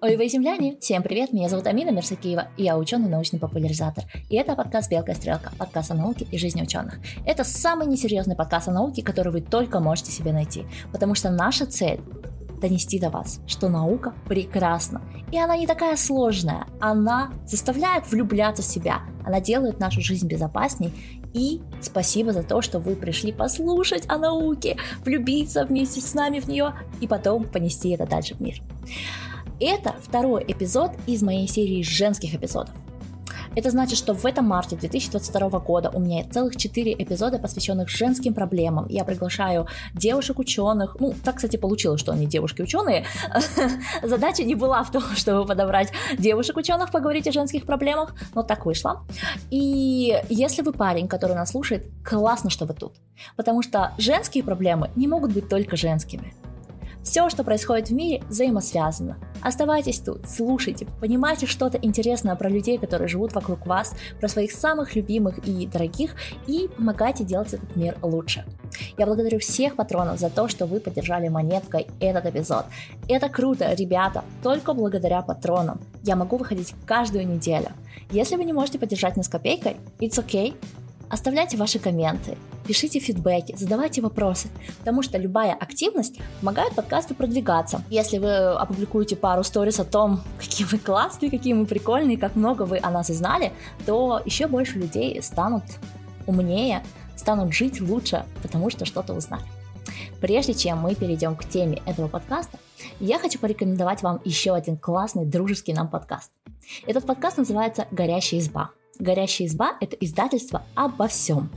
Ой, вы земляне! Всем привет, меня зовут Амина Мерсакиева, и я ученый-научный популяризатор. И это подкаст «Белка и стрелка», подкаст о науке и жизни ученых. Это самый несерьезный подкаст о науке, который вы только можете себе найти, потому что наша цель донести до вас, что наука прекрасна. И она не такая сложная. Она заставляет влюбляться в себя. Она делает нашу жизнь безопасней. И спасибо за то, что вы пришли послушать о науке, влюбиться вместе с нами в нее и потом понести это дальше в мир. Это второй эпизод из моей серии женских эпизодов. Это значит, что в этом марте 2022 года у меня целых 4 эпизода, посвященных женским проблемам. Я приглашаю девушек-ученых. Ну, так, кстати, получилось, что они девушки-ученые. Задача не была в том, чтобы подобрать девушек-ученых, поговорить о женских проблемах, но так вышло. И если вы парень, который нас слушает, классно, что вы тут. Потому что женские проблемы не могут быть только женскими. Все, что происходит в мире, взаимосвязано. Оставайтесь тут, слушайте, понимайте что-то интересное про людей, которые живут вокруг вас, про своих самых любимых и дорогих, и помогайте делать этот мир лучше. Я благодарю всех патронов за то, что вы поддержали монеткой этот эпизод. Это круто, ребята, только благодаря патронам я могу выходить каждую неделю. Если вы не можете поддержать нас копейкой, it's okay, Оставляйте ваши комменты, пишите фидбэки, задавайте вопросы, потому что любая активность помогает подкасту продвигаться. Если вы опубликуете пару сториз о том, какие вы классные, какие мы прикольные, как много вы о нас узнали, то еще больше людей станут умнее, станут жить лучше, потому что что-то узнали. Прежде чем мы перейдем к теме этого подкаста, я хочу порекомендовать вам еще один классный дружеский нам подкаст. Этот подкаст называется «Горящая изба». «Горящая изба» — это издательство обо всем.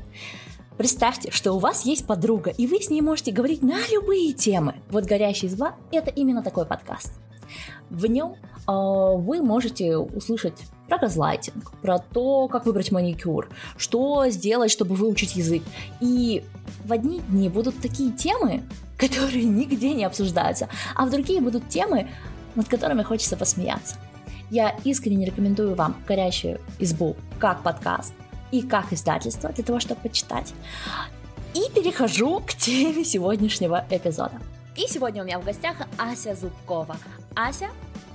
Представьте, что у вас есть подруга, и вы с ней можете говорить на любые темы. Вот «Горящая изба» — это именно такой подкаст. В нем э, вы можете услышать про газлайтинг, про то, как выбрать маникюр, что сделать, чтобы выучить язык. И в одни дни будут такие темы, которые нигде не обсуждаются, а в другие будут темы, над которыми хочется посмеяться. Я искренне рекомендую вам «Горящую избу» как подкаст и как издательство для того, чтобы почитать. И перехожу к теме сегодняшнего эпизода. И сегодня у меня в гостях Ася Зубкова. Ася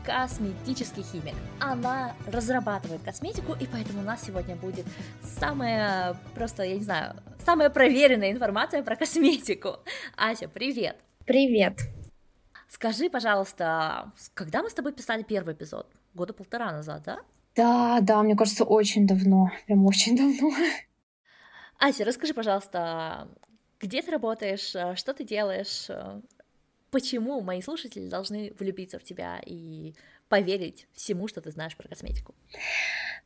косметический химик. Она разрабатывает косметику, и поэтому у нас сегодня будет самая, просто, я не знаю, самая проверенная информация про косметику. Ася, привет! Привет! Скажи, пожалуйста, когда мы с тобой писали первый эпизод? Года полтора назад, да? Да, да, мне кажется, очень давно, прям очень давно. Ася, расскажи, пожалуйста, где ты работаешь, что ты делаешь, почему мои слушатели должны влюбиться в тебя и поверить всему, что ты знаешь про косметику?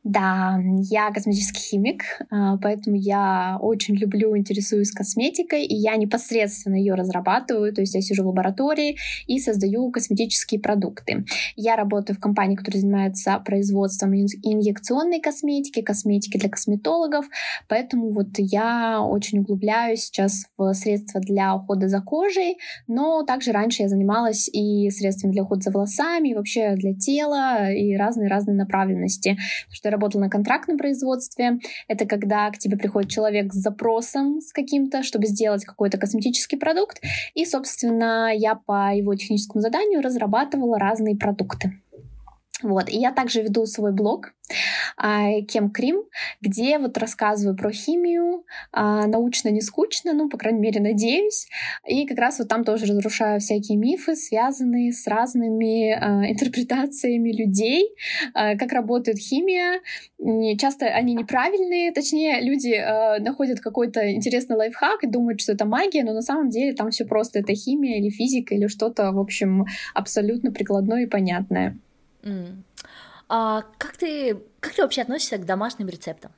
Да, я косметический химик, а, поэтому я очень люблю, интересуюсь косметикой, и я непосредственно ее разрабатываю, то есть я сижу в лаборатории и создаю косметические продукты. Я работаю в компании, которая занимается производством инъекционной косметики, косметики для косметологов, поэтому вот я очень углубляюсь сейчас в средства для ухода за кожей, но также раньше я занималась и средствами для ухода за волосами, и вообще для тела, и разные-разные направленности. Потому что работала на контрактном производстве. Это когда к тебе приходит человек с запросом с каким-то, чтобы сделать какой-то косметический продукт. И, собственно, я по его техническому заданию разрабатывала разные продукты. Вот. И я также веду свой блог Кем Крим, где вот рассказываю про химию, а, научно не скучно, ну, по крайней мере, надеюсь. И как раз вот там тоже разрушаю всякие мифы, связанные с разными а, интерпретациями людей, а, как работает химия. Часто они неправильные, точнее, люди находят какой-то интересный лайфхак и думают, что это магия, но на самом деле там все просто это химия или физика или что-то, в общем, абсолютно прикладное и понятное. Mm. А как ты, как ты вообще относишься к домашним рецептам?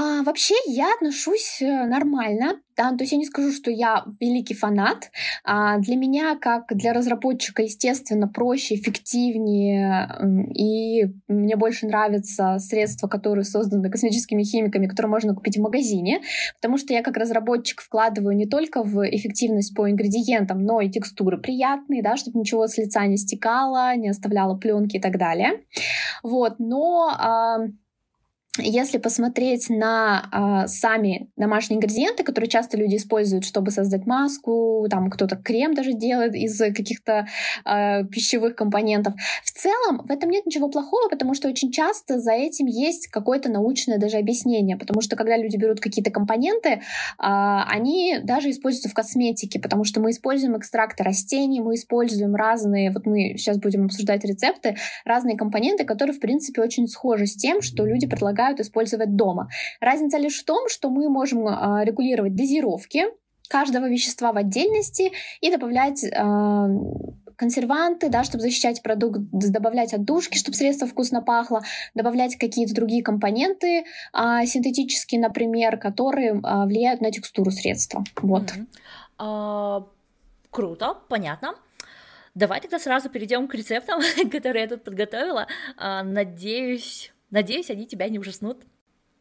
А, вообще я отношусь э, нормально, да, то есть я не скажу, что я великий фанат. А, для меня, как для разработчика, естественно, проще, эффективнее, и мне больше нравятся средства, которые созданы косметическими химиками, которые можно купить в магазине, потому что я как разработчик вкладываю не только в эффективность по ингредиентам, но и текстуры приятные, да, чтобы ничего с лица не стекало, не оставляло пленки и так далее. Вот, но если посмотреть на э, сами домашние ингредиенты, которые часто люди используют, чтобы создать маску, там кто-то крем даже делает из каких-то э, пищевых компонентов, в целом в этом нет ничего плохого, потому что очень часто за этим есть какое-то научное даже объяснение, потому что когда люди берут какие-то компоненты, э, они даже используются в косметике, потому что мы используем экстракты растений, мы используем разные, вот мы сейчас будем обсуждать рецепты, разные компоненты, которые в принципе очень схожи с тем, что люди предлагают предлагают использовать дома. Разница лишь в том, что мы можем а, регулировать дозировки каждого вещества в отдельности и добавлять э, консерванты, да, чтобы защищать продукт, добавлять отдушки, чтобы средство вкусно пахло, добавлять какие-то другие компоненты э, синтетические, например, которые э, влияют на текстуру средства. Вот. А, круто, понятно. Давай тогда сразу перейдем к рецептам, которые я тут подготовила. А, надеюсь, Надеюсь, они тебя не ужаснут.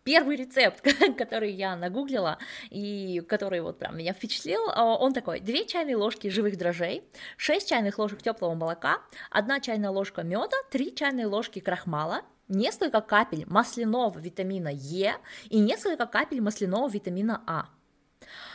Первый рецепт, который я нагуглила и который вот прям меня впечатлил, а, он такой: 2 чайные ложки живых дрожжей, 6 чайных ложек теплого молока, 1 чайная ложка меда, 3 чайные ложки крахмала, несколько капель масляного витамина Е и несколько капель масляного витамина А.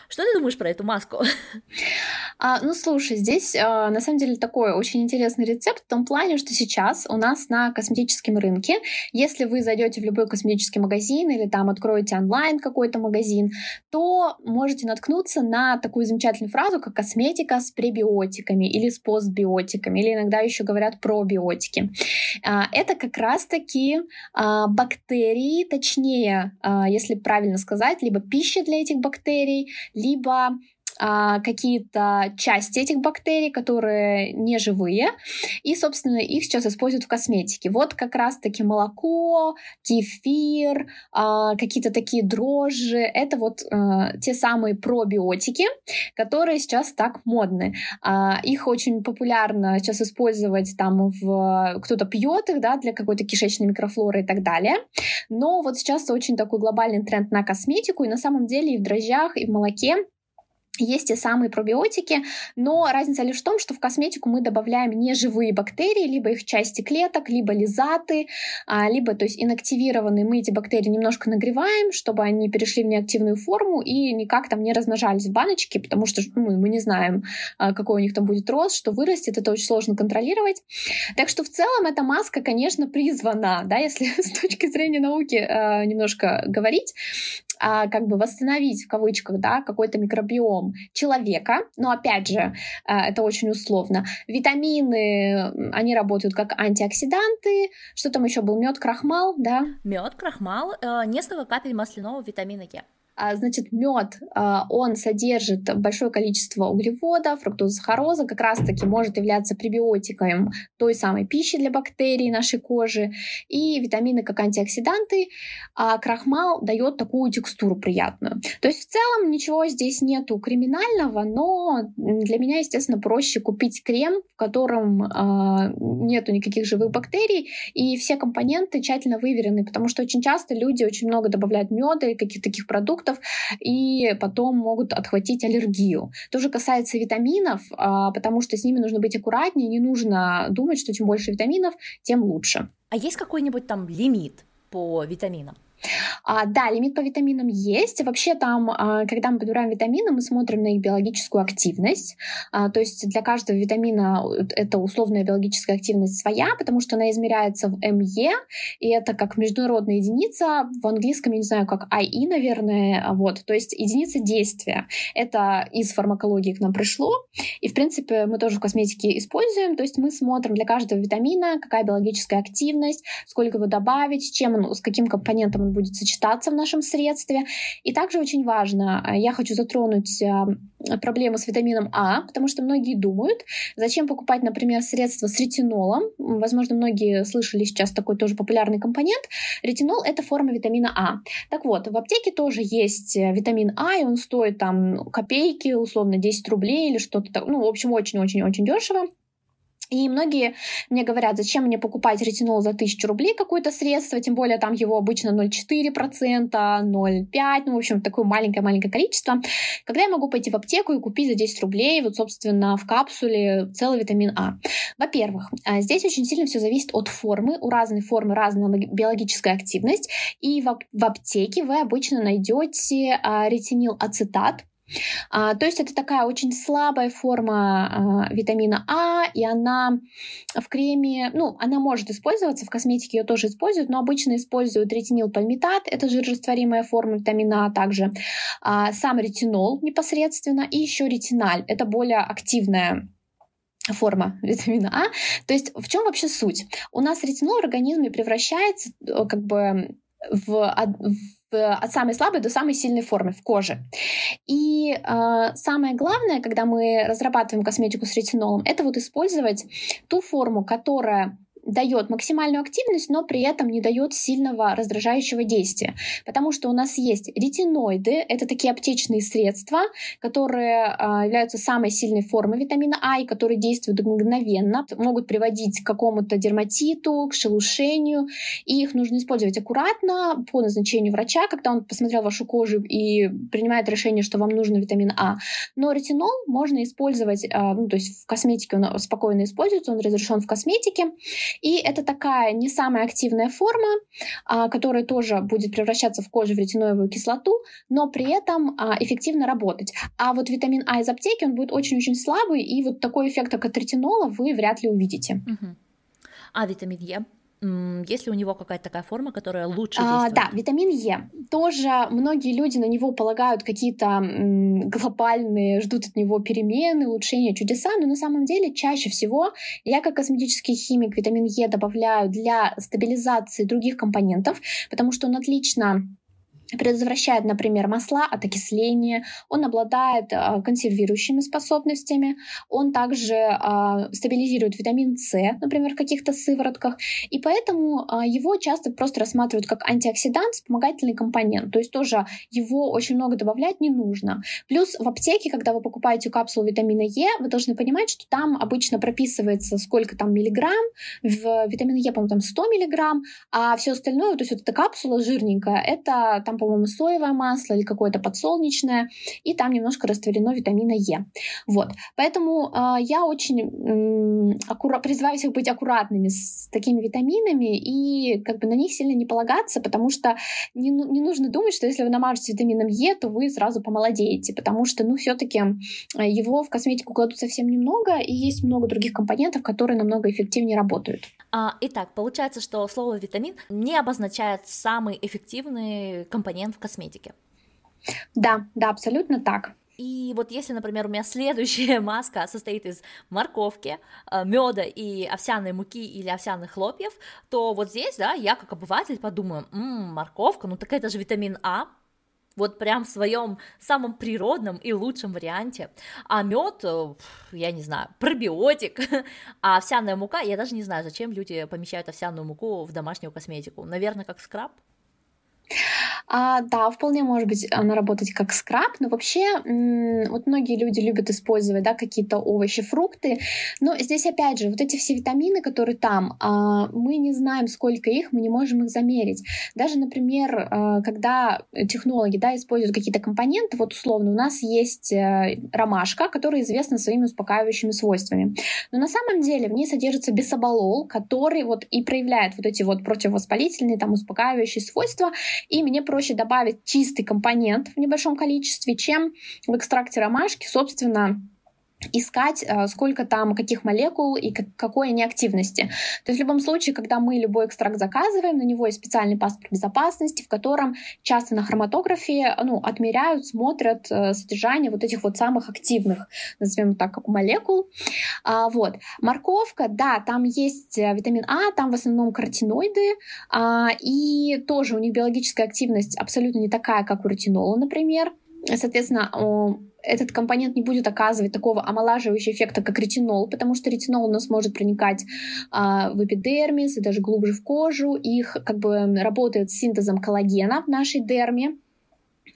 Что ты думаешь про эту маску? А, ну, слушай, здесь а, на самом деле такой очень интересный рецепт в том плане, что сейчас у нас на косметическом рынке, если вы зайдете в любой косметический магазин или там откроете онлайн какой-то магазин, то можете наткнуться на такую замечательную фразу, как косметика с пребиотиками или с постбиотиками, или иногда еще говорят пробиотики. А, это как раз-таки а, бактерии, точнее, а, если правильно сказать, либо пища для этих бактерий, либо а, какие-то части этих бактерий, которые не живые, и, собственно, их сейчас используют в косметике. Вот как раз-таки молоко, кефир, а, какие-то такие дрожжи, это вот а, те самые пробиотики, которые сейчас так модны. А, их очень популярно сейчас использовать там в... Кто-то пьет их, да, для какой-то кишечной микрофлоры и так далее. Но вот сейчас очень такой глобальный тренд на косметику, и на самом деле и в дрожжах, и в молоке есть те самые пробиотики, но разница лишь в том, что в косметику мы добавляем не живые бактерии, либо их части клеток, либо лизаты, а, либо, то есть, инактивированные. Мы эти бактерии немножко нагреваем, чтобы они перешли в неактивную форму и никак там не размножались в баночке, потому что ну, мы не знаем, а, какой у них там будет рост, что вырастет, это очень сложно контролировать. Так что в целом эта маска, конечно, призвана, да, если с точки зрения науки э, немножко говорить, а, как бы восстановить в кавычках, да, какой-то микробиом человека, но опять же, а, это очень условно. Витамины, они работают как антиоксиданты, что там еще был, мед, крахмал, да? Мед, крахмал, э, несколько капель масляного витамина Е. А, значит, мед, а, он содержит большое количество углеводов, фруктоза, сахароза, как раз-таки может являться пребиотиком той самой пищи для бактерий нашей кожи, и витамины как антиоксиданты, а крахмал дает такую текстуру приятную. То есть в целом ничего здесь нету криминального, но для меня, естественно, проще купить крем, в котором э, нету никаких живых бактерий, и все компоненты тщательно выверены, потому что очень часто люди очень много добавляют меда и каких-то таких продуктов, продуктов, и потом могут отхватить аллергию. То же касается витаминов, а, потому что с ними нужно быть аккуратнее, не нужно думать, что чем больше витаминов, тем лучше. А есть какой-нибудь там лимит по витаминам? А, да, лимит по витаминам есть. Вообще там, а, когда мы подбираем витамины, мы смотрим на их биологическую активность. А, то есть для каждого витамина это условная биологическая активность своя, потому что она измеряется в МЕ, и это как международная единица. В английском, я не знаю, как IE, наверное. Вот. То есть единица действия. Это из фармакологии к нам пришло. И, в принципе, мы тоже в косметике используем. То есть мы смотрим для каждого витамина, какая биологическая активность, сколько его добавить, с чем он, с каким компонентом он будет сочетаться в нашем средстве. И также очень важно, э, я хочу затронуть э, проблему с витамином А, потому что многие думают, зачем покупать, например, средства с ретинолом. Возможно, многие слышали сейчас такой тоже популярный компонент. Ретинол — это форма витамина А. Так вот, в аптеке тоже есть э, витамин А, и он стоит там копейки, условно 10 рублей или что-то, ну, в общем, очень-очень-очень дешево. И многие мне говорят, зачем мне покупать ретинол за 1000 рублей какое-то средство, тем более там его обычно 0,4%, 0,5%, ну, в общем, такое маленькое-маленькое количество. Когда я могу пойти в аптеку и купить за 10 рублей, вот, собственно, в капсуле целый витамин А? Во-первых, а, здесь очень сильно все зависит от формы. У разной формы разная биологическая активность. И в, аптеке вы обычно найдете а, ретинил ацетат, а, то есть это такая очень слабая форма а, витамина А, и она в креме, ну, она может использоваться, в косметике ее тоже используют, но обычно используют ретинил пальмитат, это жирорастворимая форма витамина А также, а, сам ретинол непосредственно, и еще ретиналь, это более активная форма витамина А. То есть в чем вообще суть? У нас ретинол в организме превращается э, как бы в, в от самой слабой до самой сильной формы в коже. И э, самое главное, когда мы разрабатываем косметику с ретинолом, это вот использовать ту форму, которая дает максимальную активность, но при этом не дает сильного раздражающего действия. Потому что у нас есть ретиноиды, это такие аптечные средства, которые а, являются самой сильной формой витамина А и которые действуют мгновенно, могут приводить к какому-то дерматиту, к шелушению, и их нужно использовать аккуратно по назначению врача, когда он посмотрел вашу кожу и принимает решение, что вам нужен витамин А. Но ретинол можно использовать, а, ну, то есть в косметике он спокойно используется, он разрешен в косметике, и это такая не самая активная форма, а, которая тоже будет превращаться в кожу в ретиноевую кислоту, но при этом а, эффективно работать. А вот витамин А из аптеки, он будет очень-очень слабый, и вот такой эффект, от ретинола, вы вряд ли увидите. Угу. А витамин Е? Есть ли у него какая-то такая форма, которая лучше действует? А, да, витамин Е. Тоже многие люди на него полагают какие-то глобальные, ждут от него перемены, улучшения, чудеса, но на самом деле чаще всего я как косметический химик витамин Е добавляю для стабилизации других компонентов, потому что он отлично предотвращает, например, масла от окисления, он обладает э, консервирующими способностями, он также э, стабилизирует витамин С, например, в каких-то сыворотках, и поэтому э, его часто просто рассматривают как антиоксидант, вспомогательный компонент, то есть тоже его очень много добавлять не нужно. Плюс в аптеке, когда вы покупаете капсулу витамина Е, вы должны понимать, что там обычно прописывается сколько там миллиграмм, в витамине Е, по-моему, там 100 миллиграмм, а все остальное, то есть вот эта капсула жирненькая, это там по-моему, соевое масло или какое-то подсолнечное, и там немножко растворено витамина Е. Вот. Поэтому э, я очень э, аккура- призываю всех быть аккуратными с такими витаминами и как бы на них сильно не полагаться, потому что не, ну, не нужно думать, что если вы намажете витамином Е, то вы сразу помолодеете, потому что, ну, все-таки его в косметику кладут совсем немного, и есть много других компонентов, которые намного эффективнее работают. А, итак, получается, что слово витамин не обозначает самый эффективный компонент компонент в косметике. Да, да, абсолютно так. И вот если, например, у меня следующая маска состоит из морковки, э, меда и овсяной муки или овсяных хлопьев, то вот здесь, да, я как обыватель подумаю, м-м, морковка, ну так это же витамин А, вот прям в своем самом природном и лучшем варианте. А мед, э, я не знаю, пробиотик, а овсяная мука, я даже не знаю, зачем люди помещают овсяную муку в домашнюю косметику. Наверное, как скраб. А, да, вполне может быть она работать как скраб, но вообще вот многие люди любят использовать да, какие-то овощи, фрукты, но здесь опять же вот эти все витамины, которые там, а, мы не знаем, сколько их, мы не можем их замерить. Даже, например, а, когда технологи да, используют какие-то компоненты, вот условно у нас есть э, ромашка, которая известна своими успокаивающими свойствами, но на самом деле в ней содержится бесоболол, который вот и проявляет вот эти вот противовоспалительные, там, успокаивающие свойства, и мне проще добавить чистый компонент в небольшом количестве, чем в экстракте ромашки, собственно, искать, э, сколько там каких молекул и какой они активности. То есть в любом случае, когда мы любой экстракт заказываем, на него есть специальный паспорт безопасности, в котором часто на хроматографе ну, отмеряют, смотрят э, содержание вот этих вот самых активных, назовем так, молекул. А, вот. Морковка, да, там есть э, витамин А, там в основном каротиноиды, а, и тоже у них биологическая активность абсолютно не такая, как у ретинола, например. Соответственно, этот компонент не будет оказывать такого омолаживающего эффекта, как ретинол, потому что ретинол у нас может проникать а, в эпидермис и даже глубже в кожу. Их как бы работает с синтезом коллагена в нашей дерме.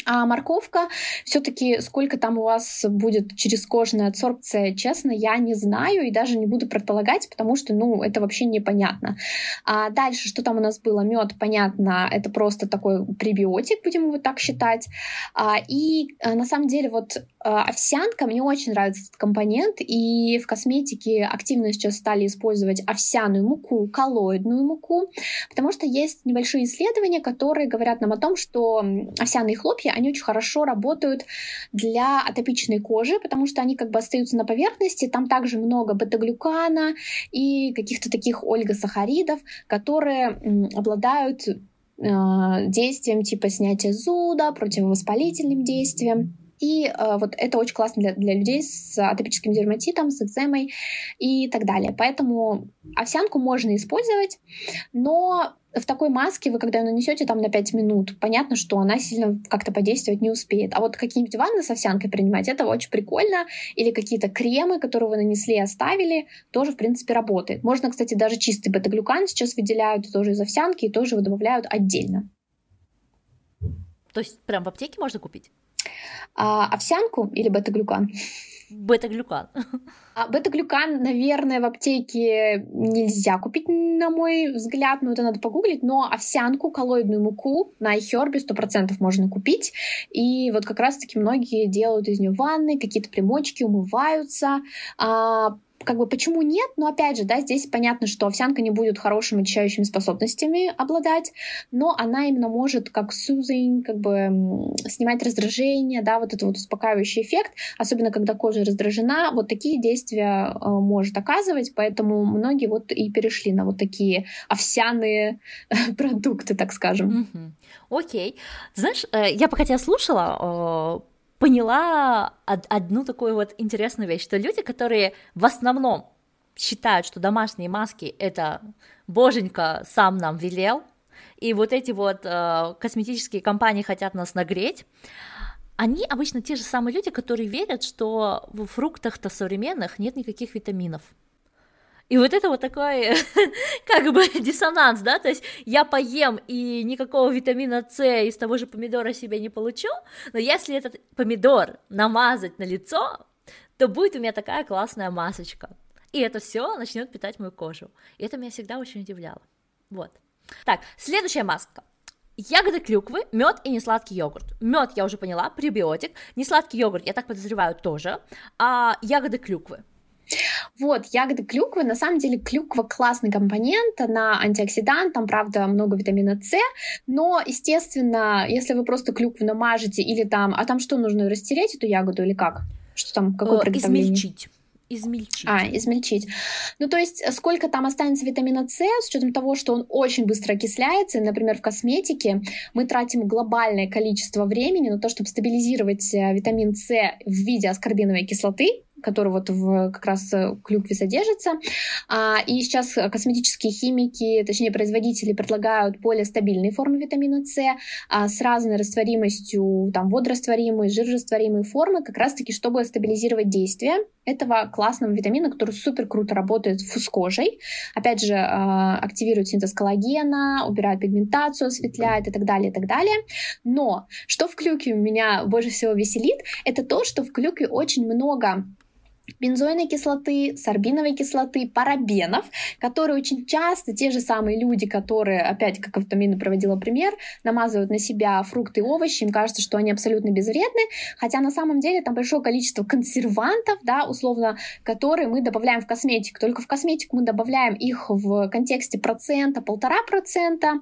А морковка, все-таки сколько там у вас будет через кожная адсорбция, честно, я не знаю и даже не буду предполагать, потому что, ну, это вообще непонятно. А дальше, что там у нас было? Мед, понятно, это просто такой пребиотик, будем его так считать. А, и а, на самом деле вот овсянка, мне очень нравится этот компонент, и в косметике активно сейчас стали использовать овсяную муку, коллоидную муку, потому что есть небольшие исследования, которые говорят нам о том, что овсяные хлопья, они очень хорошо работают для атопичной кожи, потому что они как бы остаются на поверхности, там также много бета-глюкана и каких-то таких ольгосахаридов, которые обладают э, действием типа снятия зуда, противовоспалительным действием. И э, вот это очень классно для, для людей с атопическим дерматитом, с экземой и так далее. Поэтому овсянку можно использовать, но в такой маске вы, когда ее нанесете там на 5 минут, понятно, что она сильно как-то подействовать не успеет. А вот какие-нибудь ванны с овсянкой принимать, это очень прикольно. Или какие-то кремы, которые вы нанесли и оставили, тоже, в принципе, работает. Можно, кстати, даже чистый бета-глюкан сейчас выделяют тоже из овсянки и тоже его добавляют отдельно. То есть прям в аптеке можно купить? А, овсянку или бета-глюкан? Бета-глюкан. А бета-глюкан, наверное, в аптеке нельзя купить, на мой взгляд, но это надо погуглить, но овсянку, коллоидную муку на iHerb 100% можно купить, и вот как раз-таки многие делают из нее ванны, какие-то примочки, умываются, а, как бы почему нет, но опять же, да, здесь понятно, что овсянка не будет хорошими очищающими способностями обладать, но она именно может как soothing, как бы снимать раздражение, да, вот этот вот успокаивающий эффект, особенно когда кожа раздражена, вот такие действия э, может оказывать, поэтому многие вот и перешли на вот такие овсяные продукты, так скажем. Окей. Знаешь, э, я пока тебя слушала, поняла одну такую вот интересную вещь, что люди, которые в основном считают, что домашние маски это боженька сам нам велел, и вот эти вот э, косметические компании хотят нас нагреть, они обычно те же самые люди, которые верят, что в фруктах-то современных нет никаких витаминов. И вот это вот такой, как бы, диссонанс, да, то есть я поем и никакого витамина С из того же помидора себе не получу, но если этот помидор намазать на лицо, то будет у меня такая классная масочка. И это все начнет питать мою кожу. И это меня всегда очень удивляло. Вот. Так, следующая маска. Ягоды клюквы, мед и несладкий йогурт. Мед я уже поняла, пребиотик. Несладкий йогурт, я так подозреваю, тоже. А ягоды клюквы. Вот, ягоды клюквы, на самом деле клюква классный компонент, она антиоксидант, там, правда, много витамина С, но, естественно, если вы просто клюкву намажете или там, а там что нужно, растереть эту ягоду или как? Что там, какое э, приготовление? Измельчить. Измельчить. А, измельчить. Ну, то есть, сколько там останется витамина С, с учетом того, что он очень быстро окисляется, например, в косметике мы тратим глобальное количество времени на то, чтобы стабилизировать э, витамин С в виде аскорбиновой кислоты, который вот в как раз э, клюкве содержится. А, и сейчас косметические химики, точнее производители предлагают более стабильные формы витамина С а, с разной растворимостью, там водорастворимые, жирорастворимые формы, как раз-таки, чтобы стабилизировать действие этого классного витамина, который супер круто работает с кожей. Опять же, а, активирует синтез коллагена, убирает пигментацию, осветляет и так далее, и так далее. Но что в клюкве меня больше всего веселит, это то, что в клюкве очень много бензойной кислоты, сорбиновой кислоты, парабенов, которые очень часто те же самые люди, которые, опять, как Автомина проводила пример, намазывают на себя фрукты и овощи, им кажется, что они абсолютно безвредны, хотя на самом деле там большое количество консервантов, да, условно, которые мы добавляем в косметику. Только в косметику мы добавляем их в контексте процента, полтора процента,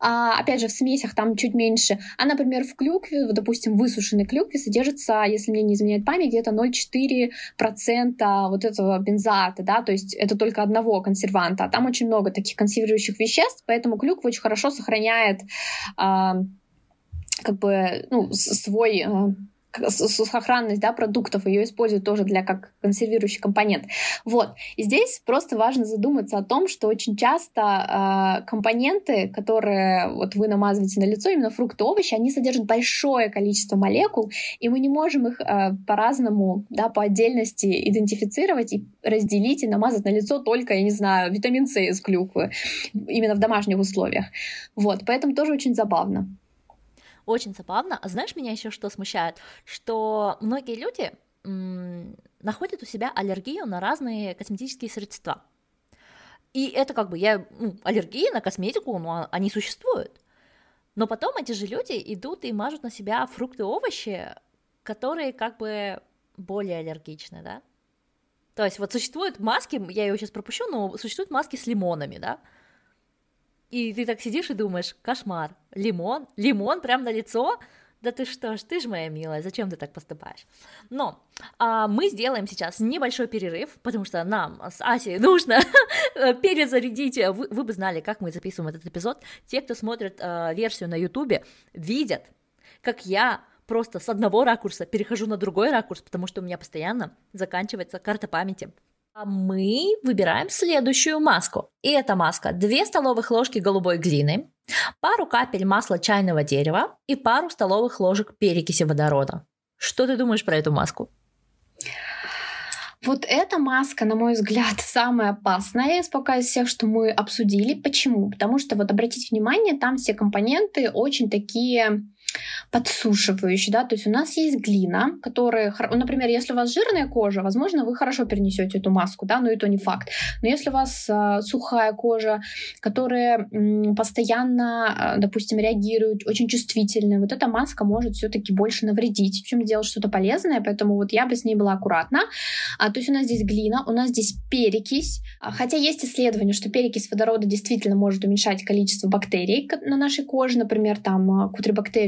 а, опять же, в смесях там чуть меньше. А, например, в клюкве, допустим, высушенной клюкве содержится, если мне не изменяет память, где-то 0,4% процента вот этого бензата, да, то есть это только одного консерванта, а там очень много таких консервирующих веществ, поэтому клюква очень хорошо сохраняет э, как бы ну, свой э, сохранность да, продуктов, ее используют тоже для как консервирующий компонент. Вот. И здесь просто важно задуматься о том, что очень часто э, компоненты, которые вот вы намазываете на лицо, именно фрукты, овощи, они содержат большое количество молекул, и мы не можем их э, по-разному, да, по отдельности идентифицировать и разделить и намазать на лицо только, я не знаю, витамин С из клюквы, именно в домашних условиях. Вот, поэтому тоже очень забавно. Очень забавно. А знаешь, меня еще что смущает? Что многие люди м- находят у себя аллергию на разные косметические средства. И это как бы я ну, аллергии на косметику, ну, а, они существуют. Но потом эти же люди идут и мажут на себя фрукты, овощи, которые как бы более аллергичны, да? То есть вот существуют маски, я ее сейчас пропущу, но существуют маски с лимонами, да? И ты так сидишь и думаешь, кошмар, лимон, лимон прям на лицо, да ты что ж, ты же моя милая, зачем ты так поступаешь? Но а, мы сделаем сейчас небольшой перерыв, потому что нам с Асей нужно перезарядить. Вы, вы бы знали, как мы записываем этот эпизод. Те, кто смотрит а, версию на Ютубе, видят, как я просто с одного ракурса перехожу на другой ракурс, потому что у меня постоянно заканчивается карта памяти. А мы выбираем следующую маску. И эта маска 2 столовых ложки голубой глины, пару капель масла чайного дерева и пару столовых ложек перекиси водорода. Что ты думаешь про эту маску? Вот эта маска, на мой взгляд, самая опасная из пока из всех, что мы обсудили. Почему? Потому что, вот обратите внимание, там все компоненты очень такие подсушивающий, да, то есть у нас есть глина, которая, например, если у вас жирная кожа, возможно, вы хорошо перенесете эту маску, да, но это не факт. Но если у вас э, сухая кожа, которая м, постоянно, э, допустим, реагирует, очень чувствительная, вот эта маска может все-таки больше навредить, чем делать что-то полезное, поэтому вот я бы с ней была аккуратна. А, то есть у нас здесь глина, у нас здесь перекись, а, хотя есть исследование, что перекись водорода действительно может уменьшать количество бактерий на нашей коже, например, там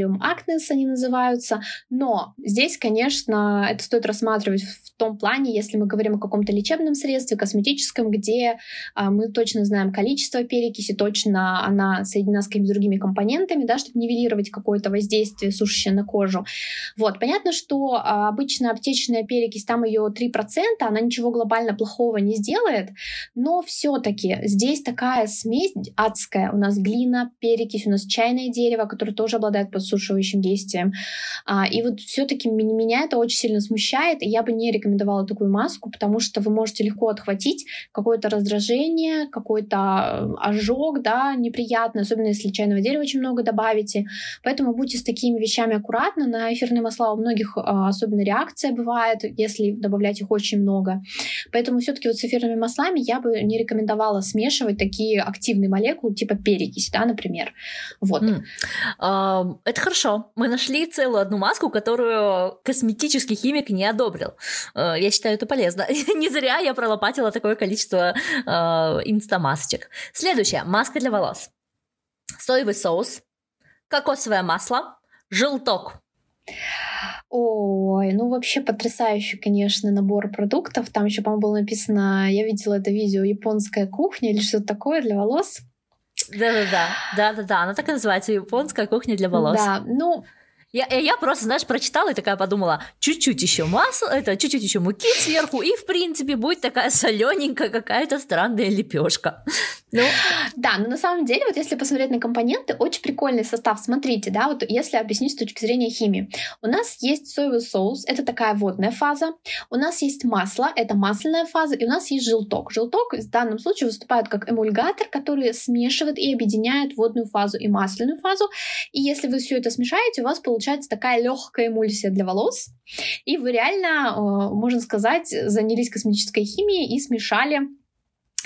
кутрибактериум Acnes они называются. Но здесь, конечно, это стоит рассматривать в том плане, если мы говорим о каком-то лечебном средстве, косметическом, где а, мы точно знаем количество перекиси, точно она соединена с какими-то другими компонентами, да, чтобы нивелировать какое-то воздействие сушащее на кожу. Вот, понятно, что а, обычно аптечная перекись, там ее 3%, она ничего глобально плохого не сделает, но все-таки здесь такая смесь адская. У нас глина, перекись, у нас чайное дерево, которое тоже обладает подсушивающим действием. А, и вот все-таки меня это очень сильно смущает, и я бы не рекомендовала такую маску, потому что вы можете легко отхватить какое-то раздражение, какой-то э, ожог, да, неприятный, особенно если чайного дерева очень много добавите. Поэтому будьте с такими вещами аккуратны. На эфирные масла у многих а, особенно реакция бывает, если добавлять их очень много. Поэтому все-таки вот с эфирными маслами я бы не рекомендовала смешивать такие активные молекулы, типа перекись, да, например. Вот. Mm. Uh, это хорошо. Мы нашли целую одну маску, которую косметический химик не одобрил. Uh, я считаю это полезно. не зря я пролопатила такое количество uh, инстамасочек. Следующая. Маска для волос. Соевый соус, кокосовое масло, желток. Ой, ну вообще потрясающий, конечно, набор продуктов. Там еще, по-моему, было написано, я видела это видео, японская кухня или что-то такое для волос. Да-да-да, да-да-да, она так и называется, японская кухня для волос. Да, ну, я, я просто, знаешь, прочитала и такая подумала, чуть-чуть еще масла, это чуть-чуть еще муки сверху, и в принципе будет такая солененькая какая-то странная лепешка. Ну, да, но на самом деле, вот если посмотреть на компоненты, очень прикольный состав. Смотрите, да, вот если объяснить с точки зрения химии. У нас есть соевый соус, это такая водная фаза. У нас есть масло, это масляная фаза. И у нас есть желток. Желток в данном случае выступает как эмульгатор, который смешивает и объединяет водную фазу и масляную фазу. И если вы все это смешаете, у вас получается такая легкая эмульсия для волос. И вы реально, э, можно сказать, занялись косметической химией и смешали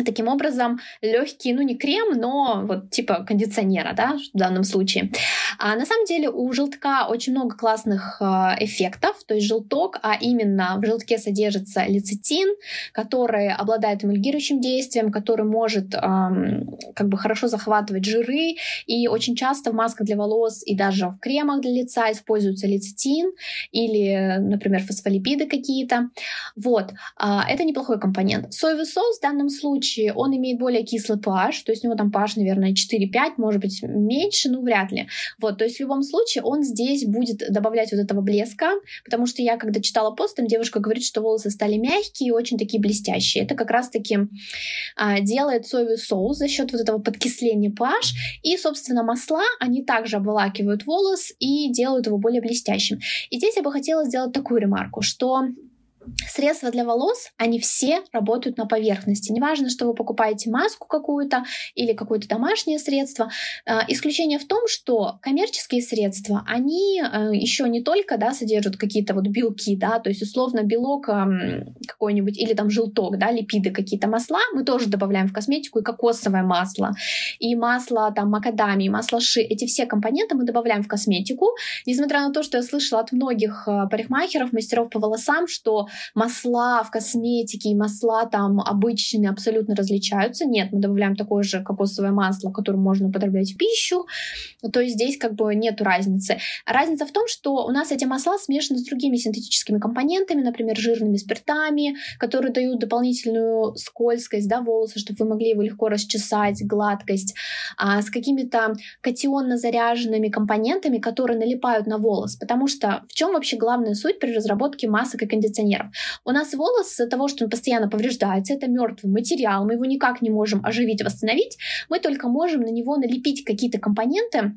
Таким образом, легкий, ну не крем, но вот типа кондиционера, да, в данном случае. А на самом деле у желтка очень много классных а, эффектов, то есть желток, а именно в желтке содержится лецитин, который обладает эмульгирующим действием, который может эм, как бы хорошо захватывать жиры, и очень часто в масках для волос и даже в кремах для лица используется лецитин или, например, фосфолипиды какие-то. Вот, а, это неплохой компонент. Соевый соус в данном случае случае он имеет более кислый pH, то есть у него там pH, наверное, 4-5, может быть, меньше, ну, вряд ли. Вот, то есть в любом случае он здесь будет добавлять вот этого блеска, потому что я, когда читала пост, там девушка говорит, что волосы стали мягкие и очень такие блестящие. Это как раз-таки а, делает соевый соус за счет вот этого подкисления pH, и, собственно, масла, они также обволакивают волос и делают его более блестящим. И здесь я бы хотела сделать такую ремарку, что Средства для волос, они все работают на поверхности. Неважно, что вы покупаете маску какую-то или какое-то домашнее средство. А, исключение в том, что коммерческие средства, они э, еще не только да, содержат какие-то вот белки, да, то есть условно белок какой-нибудь или там желток, да, липиды, какие-то масла, мы тоже добавляем в косметику и кокосовое масло, и масло там макадамии, масло ши. Эти все компоненты мы добавляем в косметику. Несмотря на то, что я слышала от многих э, парикмахеров, мастеров по волосам, что масла в косметике и масла там обычные абсолютно различаются. Нет, мы добавляем такое же кокосовое масло, которое можно употреблять в пищу. То есть здесь как бы нет разницы. Разница в том, что у нас эти масла смешаны с другими синтетическими компонентами, например, жирными спиртами, которые дают дополнительную скользкость да, волоса, чтобы вы могли его легко расчесать, гладкость, а, с какими-то катионно заряженными компонентами, которые налипают на волос. Потому что в чем вообще главная суть при разработке масок и кондиционеров? У нас волос из-за того, что он постоянно повреждается, это мертвый материал, мы его никак не можем оживить, восстановить, мы только можем на него налепить какие-то компоненты,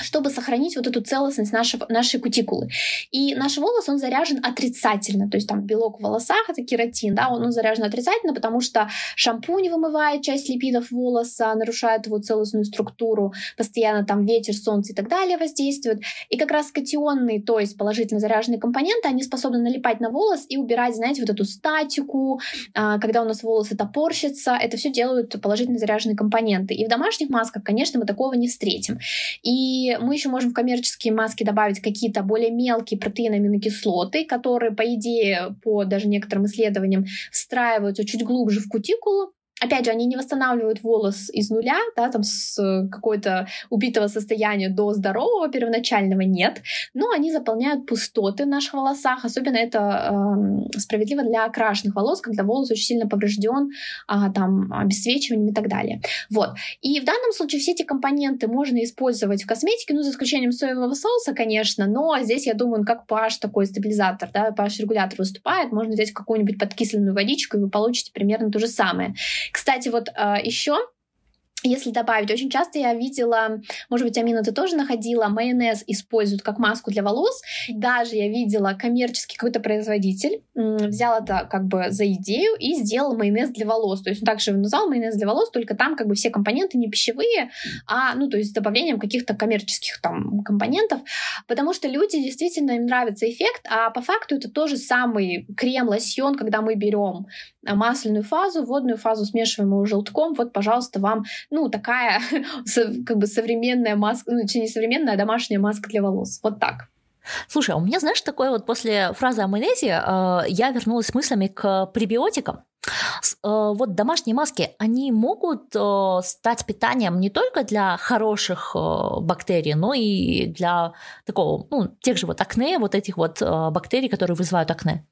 чтобы сохранить вот эту целостность нашего, нашей кутикулы. И наш волос, он заряжен отрицательно, то есть там белок в волосах, это кератин, да, он, он заряжен отрицательно, потому что шампунь вымывает часть липидов волоса, нарушает его целостную структуру, постоянно там ветер, солнце и так далее воздействуют. И как раз катионные, то есть положительно заряженные компоненты, они способны налипать на волос и убирать, знаете, вот эту статику, а, когда у нас волосы топорщатся, это все делают положительно заряженные компоненты. И в домашних масках, конечно, мы такого не встретим. И мы еще можем в коммерческие маски добавить какие-то более мелкие протеины аминокислоты, которые, по идее, по даже некоторым исследованиям, встраиваются чуть глубже в кутикулу, Опять же, они не восстанавливают волос из нуля, да, там с э, какой-то убитого состояния до здорового первоначального нет, но они заполняют пустоты в наших волосах. Особенно это э, справедливо для окрашенных волос, когда волос очень сильно поврежден, э, там, обесцвечиванием и так далее. Вот. И в данном случае все эти компоненты можно использовать в косметике, ну, за исключением соевого соуса, конечно, но здесь, я думаю, как pH такой стабилизатор, да, pH-регулятор выступает, можно взять какую-нибудь подкисленную водичку, и вы получите примерно то же самое. Кстати, вот а, еще если добавить, очень часто я видела, может быть, Амина, ты тоже находила, майонез используют как маску для волос. Даже я видела коммерческий какой-то производитель, взял это как бы за идею и сделал майонез для волос. То есть он также назвал майонез для волос, только там как бы все компоненты не пищевые, а, ну, то есть с добавлением каких-то коммерческих там компонентов, потому что люди действительно им нравится эффект, а по факту это тоже самый крем-лосьон, когда мы берем масляную фазу, водную фазу смешиваем его желтком, вот, пожалуйста, вам ну, такая как бы современная маска, ну, не современная, а домашняя маска для волос. Вот так. Слушай, а у меня, знаешь, такое вот после фразы о майонезе э, я вернулась с мыслями к пребиотикам. Э, вот домашние маски, они могут э, стать питанием не только для хороших бактерий, но и для такого, ну, тех же вот акне, вот этих вот бактерий, которые вызывают акне.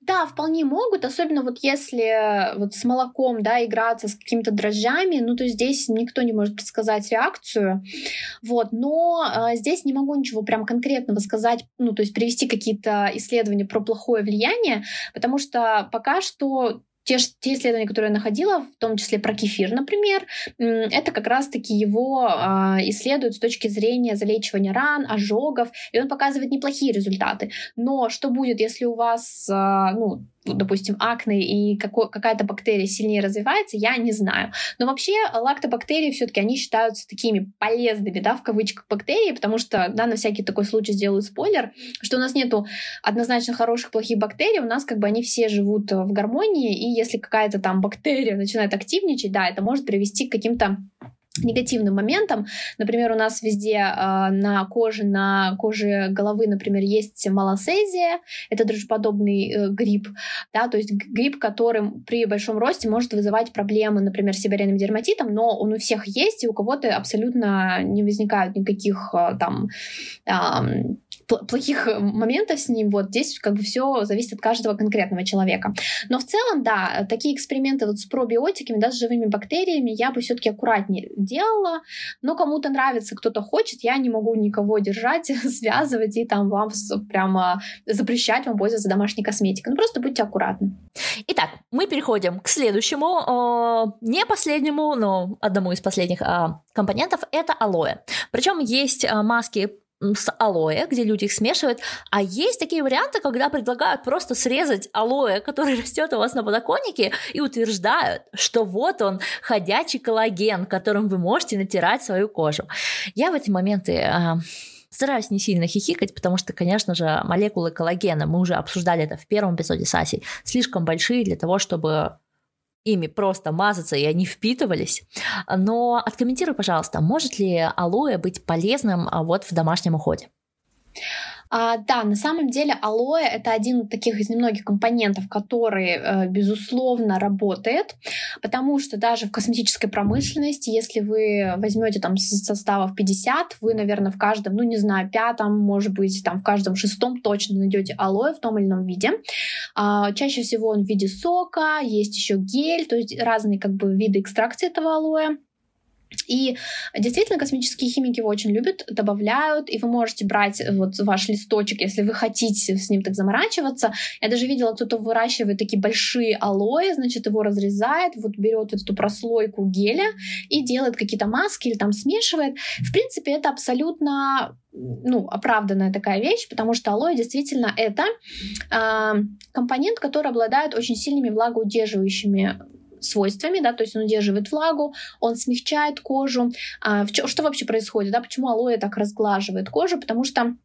Да, вполне могут, особенно вот если вот с молоком, да, играться с какими-то дрожжами, ну, то здесь никто не может предсказать реакцию, вот, но э, здесь не могу ничего прям конкретного сказать, ну, то есть привести какие-то исследования про плохое влияние, потому что пока что те, те исследования, которые я находила, в том числе про кефир, например, это как раз-таки его э, исследуют с точки зрения залечивания ран, ожогов, и он показывает неплохие результаты. Но что будет, если у вас, э, ну, допустим, акне и какая-то бактерия сильнее развивается, я не знаю. Но вообще лактобактерии все-таки они считаются такими полезными, да, в кавычках бактерии, потому что, да, на всякий такой случай сделаю спойлер, что у нас нету однозначно хороших, плохих бактерий, у нас как бы они все живут в гармонии, и если какая-то там бактерия начинает активничать, да, это может привести к каким-то негативным моментом. Например, у нас везде э, на коже, на коже головы, например, есть малосезия, это дрожжеподобный э, гриб, да, то есть гриб, который при большом росте может вызывать проблемы, например, с сибиряным дерматитом, но он у всех есть, и у кого-то абсолютно не возникают никаких э, там э, плохих э, моментов с ним. Вот здесь как бы все зависит от каждого конкретного человека. Но в целом, да, такие эксперименты вот с пробиотиками, да, с живыми бактериями я бы все-таки аккуратнее делала. Но кому-то нравится, кто-то хочет, я не могу никого держать, связывать и там вам прямо запрещать вам пользоваться домашней косметикой. Ну просто будьте аккуратны. Итак, мы переходим к следующему, э, не последнему, но одному из последних э, компонентов, это алоэ. Причем есть э, маски с алоэ, где люди их смешивают, а есть такие варианты, когда предлагают просто срезать алоэ, который растет у вас на подоконнике, и утверждают, что вот он, ходячий коллаген, которым вы можете натирать свою кожу. Я в эти моменты э, стараюсь не сильно хихикать, потому что, конечно же, молекулы коллагена, мы уже обсуждали это в первом эпизоде с Асей, слишком большие для того, чтобы ими просто мазаться, и они впитывались. Но откомментируй, пожалуйста, может ли алоэ быть полезным а, вот в домашнем уходе? А, да, на самом деле алоэ это один из таких из немногих компонентов, который, э, безусловно, работает, потому что даже в косметической промышленности, если вы возьмете там составов 50, вы, наверное, в каждом, ну не знаю, пятом, может быть, там в каждом шестом точно найдете алоэ в том или ином виде. А, чаще всего он в виде сока, есть еще гель, то есть разные как бы виды экстракции этого алоэ. И действительно, космические химики его очень любят, добавляют, и вы можете брать вот ваш листочек, если вы хотите с ним так заморачиваться. Я даже видела, кто-то выращивает такие большие алоэ, значит, его разрезает, вот берет вот эту прослойку геля и делает какие-то маски или там смешивает. В принципе, это абсолютно ну, оправданная такая вещь, потому что алоэ действительно это э, компонент, который обладает очень сильными влагоудерживающими свойствами, да, то есть он удерживает влагу, он смягчает кожу. А, что вообще происходит, да, почему алоэ так разглаживает кожу? Потому что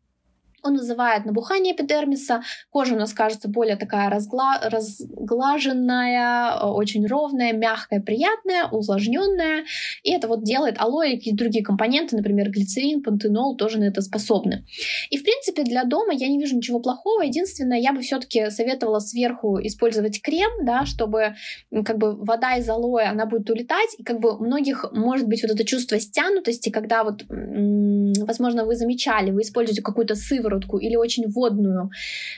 он вызывает набухание эпидермиса, кожа у нас кажется более такая разгла... разглаженная, э, очень ровная, мягкая, приятная, увлажненная. И это вот делает алоэ и другие компоненты, например, глицерин, пантенол, тоже на это способны. И, в принципе, для дома я не вижу ничего плохого. Единственное, я бы все-таки советовала сверху использовать крем, да, чтобы как бы вода из алоэ, она будет улетать. И как бы многих может быть вот это чувство стянутости, когда вот, возможно, вы замечали, вы используете какую-то сыворотку, сыворотку или очень водную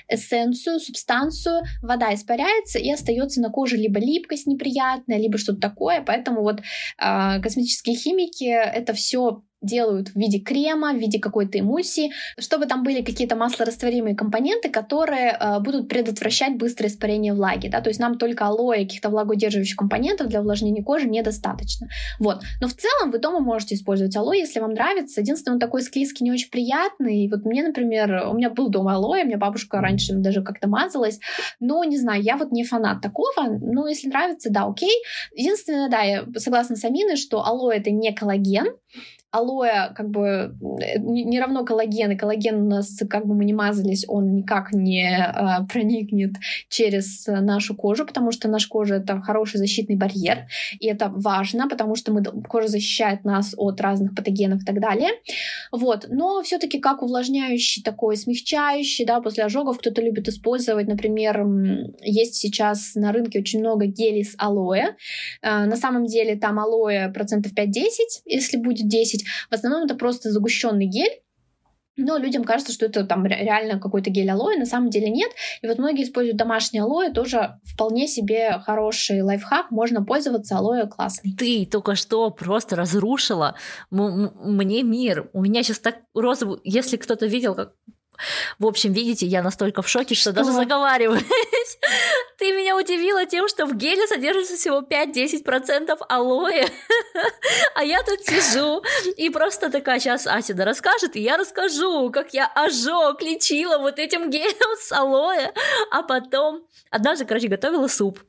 эссенцию, субстанцию, вода испаряется и остается на коже либо липкость неприятная, либо что-то такое. Поэтому вот э, косметические химики это все делают в виде крема, в виде какой-то эмульсии, чтобы там были какие-то маслорастворимые компоненты, которые э, будут предотвращать быстрое испарение влаги. Да? То есть нам только алоэ, каких-то влагоудерживающих компонентов для увлажнения кожи недостаточно. Вот. Но в целом вы дома можете использовать алоэ, если вам нравится. Единственное, он такой склизкий, не очень приятный. Вот мне, например, у меня был дома алоэ, у меня бабушка раньше даже как-то мазалась, но не знаю, я вот не фанат такого, но если нравится, да, окей. Единственное, да, я согласна с Аминой, что алоэ это не коллаген, алоэ как бы э, не равно коллаген, и коллаген у нас, как бы мы ни мазались, он никак не э, проникнет через нашу кожу, потому что наша кожа — это хороший защитный барьер, и это важно, потому что мы, кожа защищает нас от разных патогенов и так далее. Вот. Но все таки как увлажняющий такой, смягчающий, да, после ожогов кто-то любит использовать, например, есть сейчас на рынке очень много гелей с алоэ. Э, на самом деле там алоэ процентов 5-10, если будет 10, есть в основном это просто загущенный гель, но людям кажется, что это там реально какой-то гель алоэ, на самом деле нет. И вот многие используют домашнее алоэ, тоже вполне себе хороший лайфхак, можно пользоваться, алоэ классный. Ты только что просто разрушила мне мир. У меня сейчас так розовый, если кто-то видел, как в общем, видите, я настолько в шоке, что, что? даже заговариваюсь. Ты меня удивила тем, что в геле содержится всего 5-10% алоэ. а я тут сижу и просто такая, сейчас Ася да расскажет, и я расскажу, как я ожог лечила вот этим гелем с алоэ. А потом однажды, короче, готовила суп.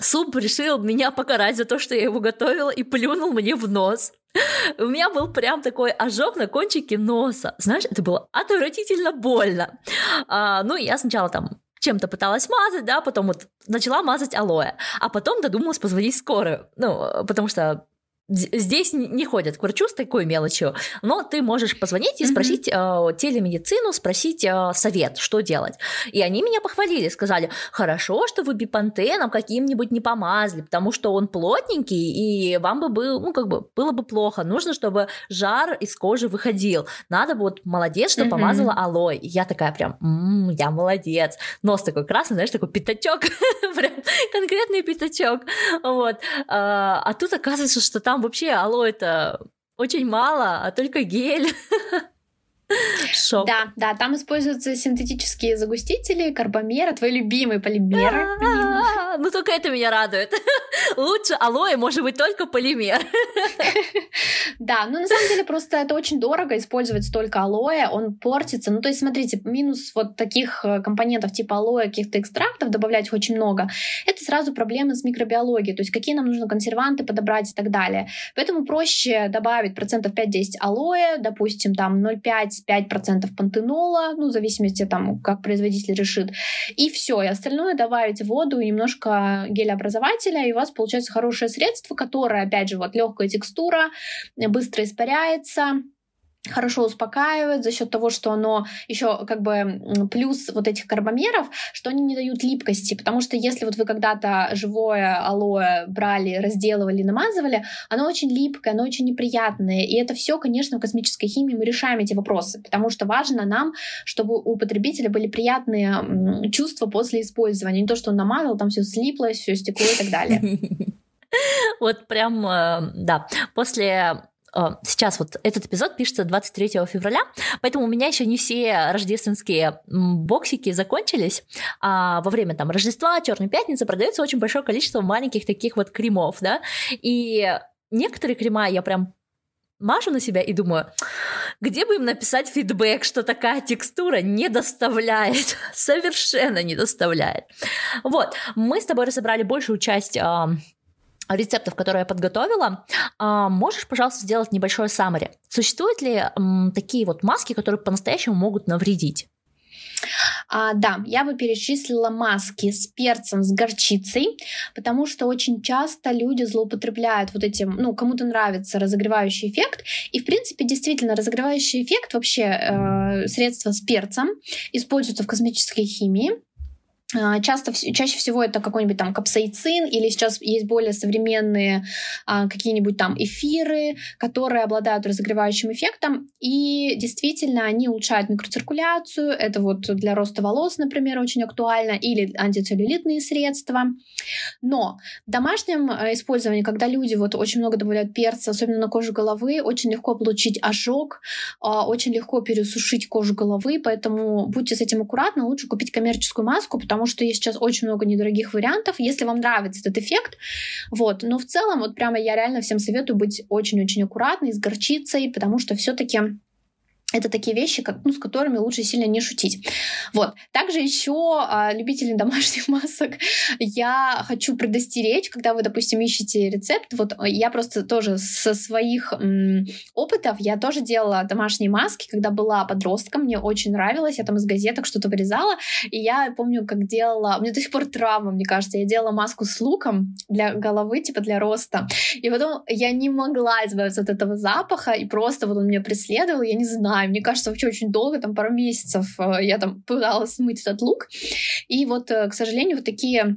Суп решил меня покарать за то, что я его готовила, и плюнул мне в нос. У меня был прям такой ожог на кончике носа. Знаешь, это было отвратительно больно. А, ну, я сначала там чем-то пыталась мазать, да, потом вот начала мазать алоэ, а потом додумалась позвонить скорую, ну, потому что Здесь не ходят к врачу с такой мелочью, но ты можешь позвонить и спросить mm-hmm. э, телемедицину, спросить э, совет, что делать. И они меня похвалили, сказали, хорошо, что вы бипантеном каким-нибудь не помазали, потому что он плотненький, и вам бы был, ну, как бы, было бы плохо. Нужно, чтобы жар из кожи выходил. Надо вот, молодец, что mm-hmm. помазала алоэ. И я такая прям, м-м, я молодец. Нос такой красный, знаешь, такой пятачок, прям конкретный пятачок. Вот. А, а тут оказывается, что там там вообще алоэ-то очень мало, а только гель. Шок. Да, да, там используются синтетические загустители, карбомеры, твои любимые полимеры. Ну только это меня радует. Лучше алоэ может быть только полимер. Да, ну на самом деле просто это очень дорого использовать столько алоэ, он портится. Ну то есть смотрите, минус вот таких э, компонентов типа алоэ, каких-то экстрактов, добавлять их очень много, это сразу проблемы с микробиологией, то есть какие нам нужно консерванты подобрать и так далее. Поэтому проще добавить процентов 5-10 алоэ, допустим, там 0,5-5% пантенола, ну в зависимости там, как производитель решит, и все, и остальное добавить воду и немножко гелеобразователя, и у вас получается хорошее средство, которое, опять же, вот легкая текстура, быстро испаряется, хорошо успокаивает за счет того, что оно еще как бы плюс вот этих карбомеров, что они не дают липкости, потому что если вот вы когда-то живое алоэ брали, разделывали, намазывали, оно очень липкое, оно очень неприятное, и это все, конечно, в космической химии мы решаем эти вопросы, потому что важно нам, чтобы у потребителя были приятные чувства после использования, не то, что он намазал, там все слиплось, все стекло и так далее. Вот прям, э, да, после сейчас вот этот эпизод пишется 23 февраля, поэтому у меня еще не все рождественские боксики закончились. А во время там Рождества, Черной пятницы продается очень большое количество маленьких таких вот кремов, да, и некоторые крема я прям мажу на себя и думаю, где бы им написать фидбэк, что такая текстура не доставляет, совершенно не доставляет. Вот, мы с тобой разобрали большую часть рецептов, которые я подготовила, а, можешь, пожалуйста, сделать небольшое саммари. Существуют ли такие вот маски, которые по-настоящему могут навредить? А, да, я бы перечислила маски с перцем, с горчицей, потому что очень часто люди злоупотребляют вот этим, ну, кому-то нравится разогревающий эффект, и, в принципе, действительно, разогревающий эффект вообще э, средства с перцем используются в космической химии, часто, чаще всего это какой-нибудь там капсаицин или сейчас есть более современные а, какие-нибудь там эфиры, которые обладают разогревающим эффектом, и действительно они улучшают микроциркуляцию, это вот для роста волос, например, очень актуально, или антицеллюлитные средства. Но в домашнем э, использовании, когда люди вот очень много добавляют перца, особенно на кожу головы, очень легко получить ожог, а, очень легко пересушить кожу головы, поэтому будьте с этим аккуратны, лучше купить коммерческую маску, потому потому что есть сейчас очень много недорогих вариантов, если вам нравится этот эффект. Вот. Но в целом, вот прямо я реально всем советую быть очень-очень аккуратной, с горчицей, потому что все-таки это такие вещи, как, ну, с которыми лучше сильно не шутить. Вот. Также еще а, любители домашних масок. Я хочу предостеречь, когда вы, допустим, ищете рецепт. Вот а, я просто тоже со своих м, опытов, я тоже делала домашние маски, когда была подростком, мне очень нравилось, я там из газеток что-то вырезала, и я помню, как делала, у меня до сих пор травма, мне кажется, я делала маску с луком для головы, типа для роста, и потом я не могла избавиться от этого запаха, и просто вот он меня преследовал, я не знаю, знаю, мне кажется, вообще очень долго, там пару месяцев э, я там пыталась смыть этот лук. И вот, э, к сожалению, вот такие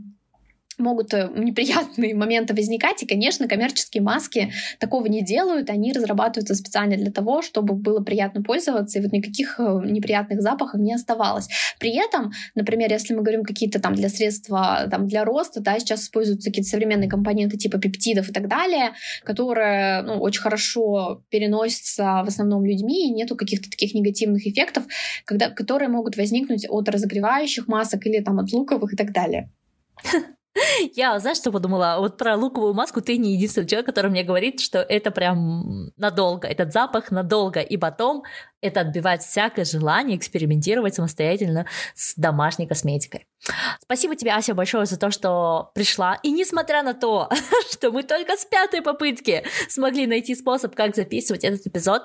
могут э, неприятные моменты возникать, и, конечно, коммерческие маски такого не делают, они разрабатываются специально для того, чтобы было приятно пользоваться, и вот никаких э, неприятных запахов не оставалось. При этом, например, если мы говорим какие-то там для средства, там, для роста, да, сейчас используются какие-то современные компоненты типа пептидов и так далее, которые, ну, очень хорошо переносятся в основном людьми, и нету каких-то таких негативных эффектов, когда, которые могут возникнуть от разогревающих масок или там от луковых и так далее. Я, знаешь, что подумала? Вот про луковую маску ты не единственный человек, который мне говорит, что это прям надолго, этот запах надолго, и потом это отбивает всякое желание экспериментировать самостоятельно с домашней косметикой. Спасибо тебе, Ася, большое за то, что пришла. И несмотря на то, что мы только с пятой попытки смогли найти способ, как записывать этот эпизод,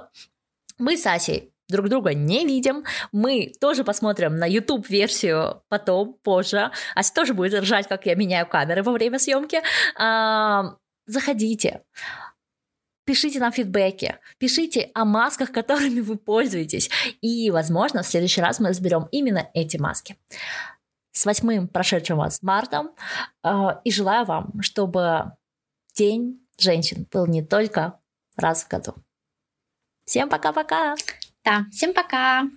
мы с Асей друг друга не видим. Мы тоже посмотрим на YouTube-версию потом, позже. Ася тоже будет ржать, как я меняю камеры во время съемки. А, заходите. Пишите нам фидбэки, пишите о масках, которыми вы пользуетесь. И, возможно, в следующий раз мы разберем именно эти маски. С восьмым прошедшим вас мартом. А, и желаю вам, чтобы День женщин был не только раз в году. Всем пока-пока! Да, всем пока!